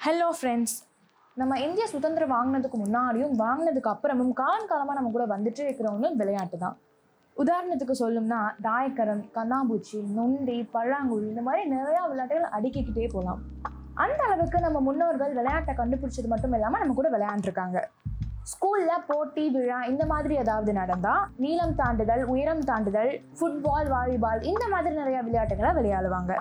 Hello friends நம்ம இந்திய சுதந்திரம் வாங்கினதுக்கு முன்னாடியும் வாங்கினதுக்கு அப்புறமும் காலம் காலமாக நம்ம கூட வந்துட்டு இருக்கிற ஒன்று விளையாட்டு தான் உதாரணத்துக்கு சொல்லணும்னா தாயக்கரம் கண்ணாம்பூச்சி நொண்டி பழாங்குழி இந்த மாதிரி நிறையா விளையாட்டுகள் அடுக்கிக்கிட்டே போகலாம் அந்த அளவுக்கு நம்ம முன்னோர்கள் விளையாட்டை கண்டுபிடிச்சது மட்டும் இல்லாமல் நம்ம கூட விளையாண்டுருக்காங்க. ஸ்கூலில் போட்டி விழா இந்த மாதிரி ஏதாவது நடந்தால் நீளம் தாண்டுதல் உயரம் தாண்டுதல் ஃபுட்பால் வாலிபால் இந்த மாதிரி நிறையா விளையாட்டுகளை விளையாடுவாங்க.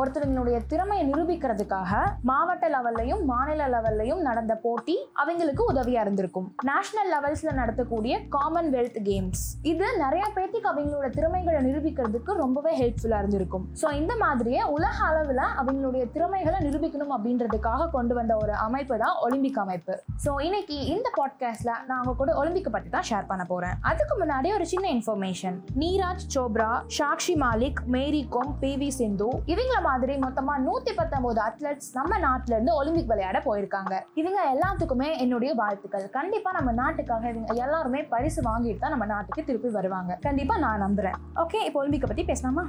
ஒருத்தருங்களுடைய திறமையை நிரூபிக்கிறதுக்காக மாவட்ட லெவல்லையும் மாநில லெவல்லையும் நடந்த போட்டி அவங்களுக்கு உதவியா இருந்திருக்கும். நேஷனல் லெவல்ஸ்ல நடத்தக்கூடிய காமன்வெல்த் கேம்ஸ் இது நிறைய பேர்த்துக்கு அவங்களோட திறமைகளை நிரூபிக்கிறதுக்கு ரொம்பவே ஹெல்ப்ஃபுல்லா இருந்திருக்கும். ஸோ இந்த மாதிரியே உலக அளவில் அவங்களுடைய திறமைகளை நிரூபிக்கணும் அப்படின்றதுக்காக கொண்டு வந்த ஒரு அமைப்பு தான் ஒலிம்பிக் அமைப்பு. ஸோ இன்னைக்கு இந்த பாட்காஸ்ட்ல நான் அவங்க கூட ஒலிம்பிக் பத்தி தான் ஷேர் பண்ண போறேன். அதுக்கு முன்னாடி ஒரு சின்ன information Neeraj Chopra Sakshi Malik Mary Kom P V Sindhu இவங்கள மாதிரி மொத்தமா நூத்தி பத்தொன்பது அத்லெட்ஸ் நம்ம நாட்டுல இருந்து ஒலிம்பிக் விளையாட போயிருக்காங்க. இவங்க எல்லாத்துக்குமே என்னுடைய வாழ்த்துக்கள். கண்டிப்பா நம்ம நாட்டுக்காக இவங்க எல்லாருமே பரிசு வாங்கிட்டு தான் நம்ம நாட்டுக்கு திருப்பி வருவாங்க. கண்டிப்பா நான் நம்புறேன். ஓகே இப்போ ஒலிம்பிக்கை பத்தி பேசலாமா?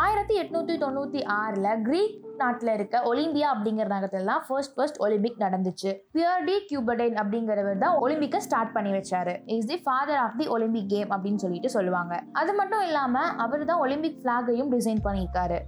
ஆயிரத்தி எட்நூத்தி தொண்ணூத்தி ஆறுல கிரீக் நாட்டில் இருக்க ஒலிம்பியா அப்படிங்கிற நகரத்துல தான் ஃபர்ஸ்ட் ஃபர்ஸ்ட் ஒலிம்பிக் நடந்துச்சு. பியர்டி கியூபடைன் அப்படிங்கிறவர் தான் ஒலிம்பிக்கை ஸ்டார்ட் பண்ணி வச்சாரு. Is the father of the Olympic game அப்படின்னு சொல்லிட்டு சொல்லுவாங்க. அது மட்டும் இல்லாம அவர் தான் ஒலிம்பிக் ஃபிளாகையும் டிசைன் பண்ணியிருக்காரு.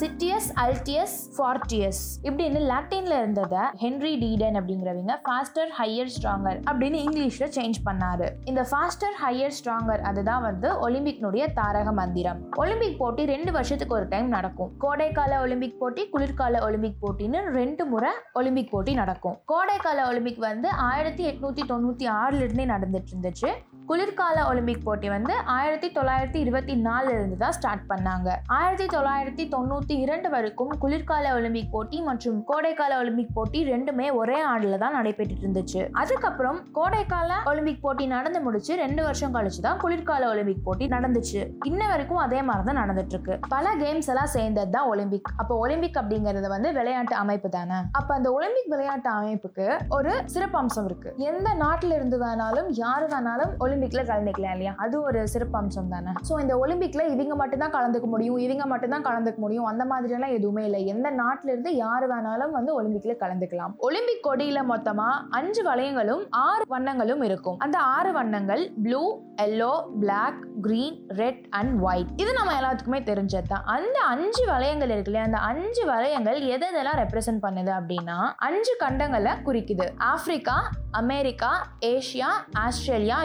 சிட்டியஸ் அல்டியஸ் ஃபார்டியஸ் இப்படின்னு லாட்டின்ல இருந்ததை ஹென்ரி டீடன் அப்படிங்கிறவங்க ஃபாஸ்டர் ஹையர் ஸ்ட்ராங்கர் அப்படின்னு இங்கிலீஷ்ல சேஞ்ச் பண்ணாரு. இந்த ஃபாஸ்டர் ஹையர் ஸ்ட்ராங்கர் அதுதான் வந்து ஒலிம்பிக்னுடைய தாரக மந்திரம். ஒலிம்பிக் போட்டி ரெண்டு வருஷத்துக்கு ஒரு டைம் நடக்கும். கோடைக்கால ஒலிம்பிக் போட்டி குளிர்கால ஒலிம்பிக் போட்டின்னு ரெண்டு முறை ஒலிம்பிக் போட்டி நடக்கும். கோடைக்கால ஒலிம்பிக் வந்து ஆயிரத்தி எட்நூத்தி தொண்ணூத்தி ஆறுல இருந்தே நடந்துட்டு இருந்துச்சு. குளிர்கால ஒலிம்பிக் போட்டி வந்து ஆயிரத்தி தொள்ளாயிரத்தி இருபத்தி நாலுலேருந்து தான் ஸ்டார்ட் பண்ணாங்க. ஆயிரத்தி தொள்ளாயிரத்தி தொண்ணூற்றி இரண்டு வரைக்கும் குளிர்கால ஒலிம்பிக் போட்டி மற்றும் கோடைக்கால ஒலிம்பிக் போட்டி ரெண்டுமே ஒரே ஆண்டில் தான் நடைபெற்று இருந்துச்சு. அதுக்கப்புறம் கோடைக்கால ஒலிம்பிக் போட்டி நடந்து முடிச்சு ரெண்டு வருஷம் கழிச்சு தான் குளிர்கால ஒலிம்பிக் போட்டி நடந்துச்சு. இன்ன வரைக்கும் அதே மாதிரி தான் நடந்துட்டு இருக்கு. பல கேம்ஸ் எல்லாம் சேர்ந்தது தான் ஒலிம்பிக். அப்போ ஒலிம்பிக் அப்படிங்கிறது வந்து விளையாட்டு அமைப்பு தானே? அப்போ அந்த ஒலிம்பிக் விளையாட்டு அமைப்புக்கு ஒரு சிறப்பம்சம் இருக்கு. எந்த நாட்டில இருந்து வேணாலும் யாரு வேணாலும் ஒலிம்பிக்ல கலந்துக்கலாம் இல்லையா? அது ஒரு சிறப்பம்சம் தானே. ஸோ இந்த ஒலிம்பிக்ல இவங்க மட்டும் தான் கலந்துக்க முடியும் இவங்க மட்டும் தான் கலந்துக்க முடியும் அந்த மாதிரி எல்லாம் எதுவுமே இல்லை. எந்த நாட்டில இருந்து யார் வேணாலும் வந்து ஒலிம்பிக்ல கலந்துக்கலாம். ஒலிம்பிக் கொடியில மொத்தமா அஞ்சு வளையங்களும் ஆறு வண்ணங்களும் இருக்கும். அந்த ஆறு வண்ணங்கள் blue yellow black green red and white இது நம்ம எல்லாத்துக்குமே தெரிஞ்சது தான். அந்த அஞ்சு வளையங்கள் இருக்குல்ல இல்லையா? அந்த அஞ்சு வளையங்கள் எதை எதெல்லாம் ரெப்ரசென்ட் பண்ணுது அப்படின்னா அஞ்சு கண்டங்களை குறிக்குது. Africa America Asia Australia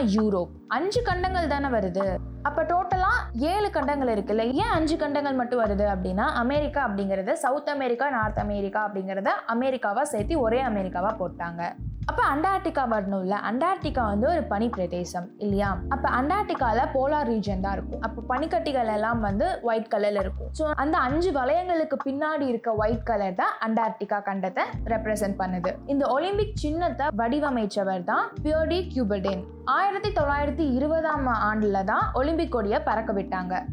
help அஞ்சு கண்டங்கள் தானே வருது? அப்ப டோட்டலா ஏழு கண்டங்கள் இருக்குல்ல ஏன் அஞ்சு கண்டங்கள் மட்டும் வருது அப்படின்னா அமெரிக்கா அப்படிங்கறது சவுத் அமெரிக்கா நார்த் அமெரிக்கா அப்படிங்கறத அமெரிக்காவா சேர்த்து ஒரே அமெரிக்காவா போட்டாங்க. அப்ப அண்டார்டிகா வரணும்ல அண்டார்டிகா வந்து ஒரு பனி பிரதேசம் இல்லையா? அப்ப அண்டார்டிகால போலார் ரீஜன் தான் இருக்கும். அப்ப பனிக்கட்டிகள் எல்லாம் வந்து ஒயிட் கலர்ல இருக்கும். ஸோ அந்த அஞ்சு வளையங்களுக்கு பின்னாடி இருக்க ஒயிட் கலர் தான் அண்டார்டிகா கண்டத்தை ரெப்ரசென்ட் பண்ணுது. இந்த ஒலிம்பிக் சின்னத்தை வடிவமைச்சவர் தான் பியோடி கியூபடேன் ஆயிரத்தி தொள்ளாயிரத்தி இருபதாம் ஆண்டுல தான் ஒலிம்பிக் கொடியை பறக்க விட்டாங்க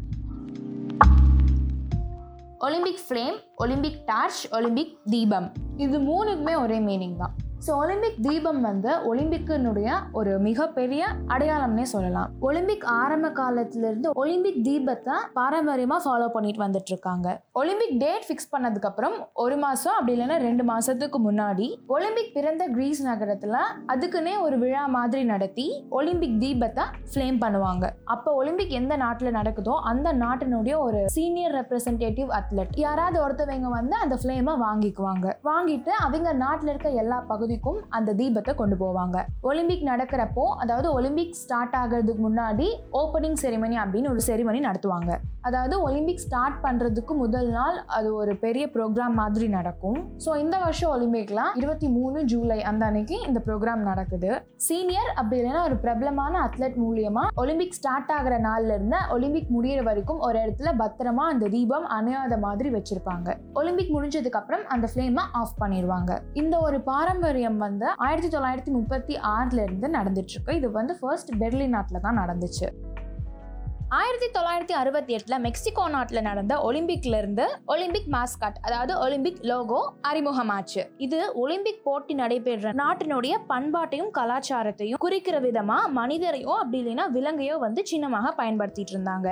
Olympic flame Olympic torch Olympic தீபம். இது மூணுக்குமே ஒரே மீனிங் தான். ஸோ ஒலிம்பிக் தீபம் வந்து ஒலிம்பிக்கினுடைய ஒரு மிகப்பெரிய அடையாளம்னே சொல்லலாம். ஒலிம்பிக் ஆரம்ப காலத்திலிருந்து ஒலிம்பிக் தீபத்தை பாரம்பரியமாக ஃபாலோ பண்ணிட்டு வந்துட்டு இருக்காங்க ஒலிம்பிக் டேட் ஃபிக்ஸ் பண்ணதுக்கப்புறம் ஒரு மாதம் அப்படி இல்லைன்னா ரெண்டு மாதத்துக்கு முன்னாடி ஒலிம்பிக் பிறந்த கிரீஸ் நகரத்தில் அதுக்குன்னே ஒரு விழா மாதிரி நடத்தி ஒலிம்பிக் தீபத்தை ஃப்ளேம் பண்ணுவாங்க. அப்போ ஒலிம்பிக் எந்த நாட்டில் நடக்குதோ அந்த நாட்டினுடைய ஒரு சீனியர் ரெப்ரசன்டேட்டிவ் அத்லெட் யாராவது ஒருத்தவங்க வந்து அந்த ஃப்ளேமை வாங்கிக்குவாங்க. வாங்கிட்டு அவங்க நாட்டில் இருக்க எல்லா பகுதி பகுதிக்கும் அந்த தீபத்தை கொண்டு போவாங்க. ஒலிம்பிக் நடக்கிறப்போ அதாவது ஒலிம்பிக் ஸ்டார்ட் ஆகிறதுக்கு முன்னாடி ஓப்பனிங் செரிமனி அப்படின்னு ஒரு செரிமனி நடத்துவாங்க. அதாவது ஒலிம்பிக் ஸ்டார்ட் பண்ணுறதுக்கு முதல் நாள் அது ஒரு பெரிய ப்ரோக்ராம் மாதிரி நடக்கும். ஸோ இந்த வருஷம் ஒலிம்பிக்லாம் இருபத்தி மூணு ஜூலை அந்த அன்னைக்கு இந்த ப்ரோக்ராம் நடக்குது. சீனியர் அப்படி இல்லைன்னா ஒரு பிரபலமான அத்லெட் மூலியமாக ஒலிம்பிக் ஸ்டார்ட் ஆகிற நாள்ல இருந்து ஒலிம்பிக் முடியிற வரைக்கும் ஒரு இடத்துல பத்திரமா அந்த தீபம் அணையாத மாதிரி வச்சிருப்பாங்க. ஒலிம்பிக் முடிஞ்சதுக்கு அப்புறம் அந்த ஃப்ளேமை ஆஃப் பண்ணிடுவாங்க இந்த ஒரு பாரம்பரியம் வந்து ஆயிரத்தி தொள்ளாயிரத்தி முப்பத்தி ஆறுல இருந்து நடந்துட்டு இருக்கு. இது வந்து ஃபர்ஸ்ட் பெர்லின் நாட்டில் தான் நடந்துச்சு. ஆயிரத்தி தொள்ளாயிரத்தி அறுபத்தி எட்டுல மெக்சிகோ நாட்டில் நடந்த ஒலிம்பிக்ல இருந்து ஒலிம்பிக் மாஸ்காட் அதாவது ஒலிம்பிக் லோகோ அறிமுகமாச்சு. இது ஒலிம்பிக் போட்டி நடைபெற்ற நாட்டினுடைய பண்பாட்டையும் கலாச்சாரத்தையும் குறிக்கிற விதமா மனிதரையோ அப்படி இல்லைன்னா விலங்கையோ வந்து சின்னமாக பயன்படுத்திட்டு இருந்தாங்க.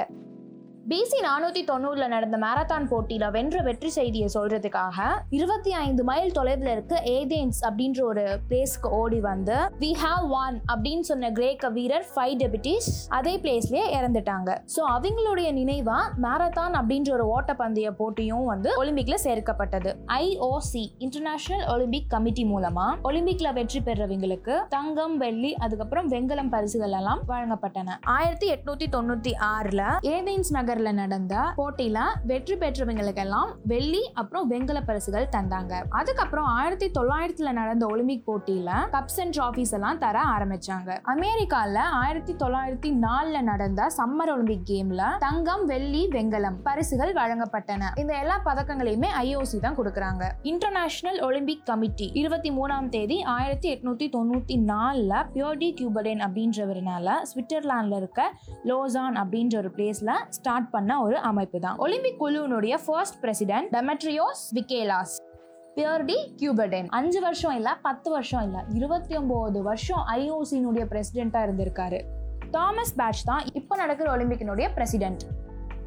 பிசி நானூத்தி தொண்ணூறுல நடந்த மாரத்தான் போட்டியில வென்ற வெற்றி செய்தியை சொல்றதுக்காக இருபத்தி ஐந்து மைல் தொலைவில் இருக்க ஏதேன்ஸ் அப்படின்ற ஒரு பிளேஸ்க்கு ஓடி வந்து வி ஹாவ் ஒன் அப்படின்னு சொன்ன கிரேக்க வீரர் ஃபைவ் டெபிட்டிஸ் அதே பிளேஸ்லயே இறந்துட்டாங்க. ஸோ அவங்களுடைய நினைவா மாரத்தான் அப்படின்ற ஒரு ஓட்டப்பந்தய போட்டியும் வந்து ஒலிம்பிக்ல சேர்க்கப்பட்டது. ஐஓசி இன்டர்நேஷனல் ஒலிம்பிக் கமிட்டி மூலமா ஒலிம்பிக்ல வெற்றி பெறவங்களுக்கு தங்கம் வெள்ளி அதுக்கப்புறம் வெங்கலம் பரிசுகள் எல்லாம் வழங்கப்பட்டன. ஆயிரத்தி எட்நூத்தி தொண்ணூத்தி ஆறுல ஏதேன்ஸ் நகர்ல நடந்த போட்டியில வெற்றி பெற்றவங்களுக்கெல்லாம் வெள்ளி அப்புறம் வெங்கல பரிசுகள் தந்தாங்க. அதுக்கப்புறம் ஆயிரத்தி தொள்ளாயிரத்துல நடந்த ஒலிம்பிக் போட்டியில கப்ஸ் அண்ட் ட்ராஃபிஸ் எல்லாம் தர ஆரம்பிச்சாங்க. அமெரிக்கால ஆயிரத்தி தொள்ளாயிரத்தி நாலுல நடந்த சம்மர் ஒலிம்பிக் கேம்ல தங்கம் வெள்ளி வெங்கலம் பரிசுகள் வழங்கப்பட்டன. இந்த எல்லா பதக்கங்களையுமே ஐஓசி தான் கொடுக்கறாங்க. இன்டர்நேஷனல் ஒலிம்பிக் கமிட்டி இருபத்தி மூணாம் தேதி ஆயிரத்தி எட்நூத்தி தொண்ணூத்தி நாலுல பியோடி கியூபடேன் அப்படின்றவரனால சுவிட்சர்லாந்துல இருக்க லோசான் அப்படின்ற ஒரு பிளேஸ்ல ஸ்டார்ட் பண்ண ஒரு அமைப்பு தான் ஒலிம்பிக் குழுவினுடைய ஃபர்ஸ்ட் பிரசிடென்ட் டெமெட்ரியோஸ் விகேலாஸ் பியர்டி கியூபர்டென் அஞ்சு வருஷம் இல்லை பத்து வருஷம் இல்லை இருபத்தி ஒம்பது வருஷம் ஐஓசியினுடைய பிரசிடெண்ட்டாக இருந்திருக்காரு. தாமஸ் பேட்ச் தான் இப்போ நடக்கிற ஒலிம்பிக்கினுடைய பிரசிடென்ட்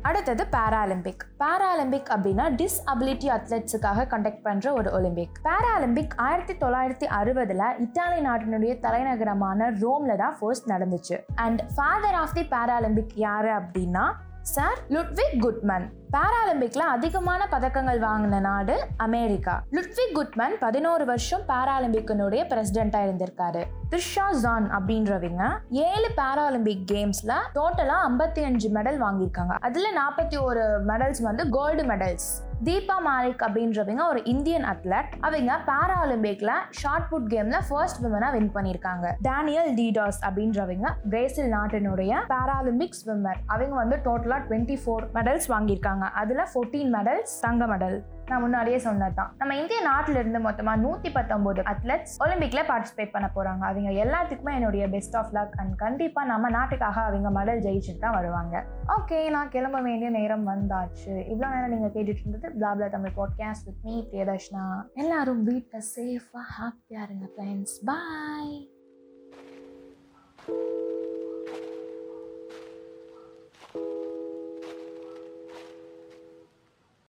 அடுத்தது பேராலிம்பிக் பேராலிம்பிக் அப்படின்னா டிஸ்அபிலிட்டி அத்லெட்ஸுக்காக கண்டக்ட் பண்ணுற ஒரு ஒலிம்பிக் பேராலிம்பிக் ஆயிரத்தி தொள்ளாயிரத்தி அறுபதில் இத்தாலி நாட்டினுடைய தலைநகரமான ரோமில் தான் ஃபர்ஸ்ட் நடந்துச்சு. And father of the Paralympic யார் அப்படின்னா சார் லுட்விக் குட்மன். பாராலிம்பிக்ல அதிகமான பதக்கங்கள் வாங்கின நாடு அமெரிக்கா. லுட்விக் குட்மன் பதினோரு வருஷம் பாராலிம்பிக்கினுடைய பிரசிடென்டா இருந்திருக்காரு. த்ரிஷா ஜான் அப்படின்றவங்க ஏழு பாராலிம்பிக் கேம்ஸ்ல டோட்டலா ஐம்பத்தி அஞ்சு மெடல் வாங்கியிருக்காங்க. அதுல நாற்பத்தி ஒரு மெடல்ஸ் வந்து கோல்டு மெடல்ஸ் தீபா மாலிக் அப்படின்றவங்க ஒரு இந்தியன் அத்லட் அவங்க பாராலிம்பிக்ல ஷார்ட் புட் கேம்ல ஃபர்ஸ்ட் விமனா வின் பண்ணியிருக்காங்க. டேனியல் டிடாஸ் அப்படின்றவங்க பிரேசில் நாட்டினுடைய பாராலிம்பிக் ஸ்விம்மர் அவங்க வந்து டோட்டலா டுவெண்ட்டி ஃபோர் மெடல்ஸ் வாங்கியிருக்காங்க. அதுல ஃபோர்டீன் மெடல்ஸ் தங்க மெடல் நான் முன்னாடியே சொன்னது தான் நம்ம இந்திய நாட்டில இருந்து மொத்தமா நூத்தி பத்தொன்பது அத்லெட்ஸ் ஒலிம்பிக்ல பார்ட்டிசிபேட் பண்ண போறாங்க. அவங்க எல்லாத்துக்குமே என்னுடைய பெஸ்ட் ஆஃப் லக் அண்ட் கண்டிப்பா நம்ம நாட்டுக்காக அவங்க மெடல் ஜெயிச்சுட்டு தான் வருவாங்க. ஓகே நான் கிளம்ப வேண்டிய நேரம் வந்தாச்சு. இவ்வளோ நேரம் நீங்க கேட்டுட்டு இருந்தது பிளாப்ல Tamil podcast with me Priyadarshana. எல்லாரும் வீட்டில் சேஃபா ஹாப்பியா இருங்க ஃப்ரெண்ட்ஸ் பாய்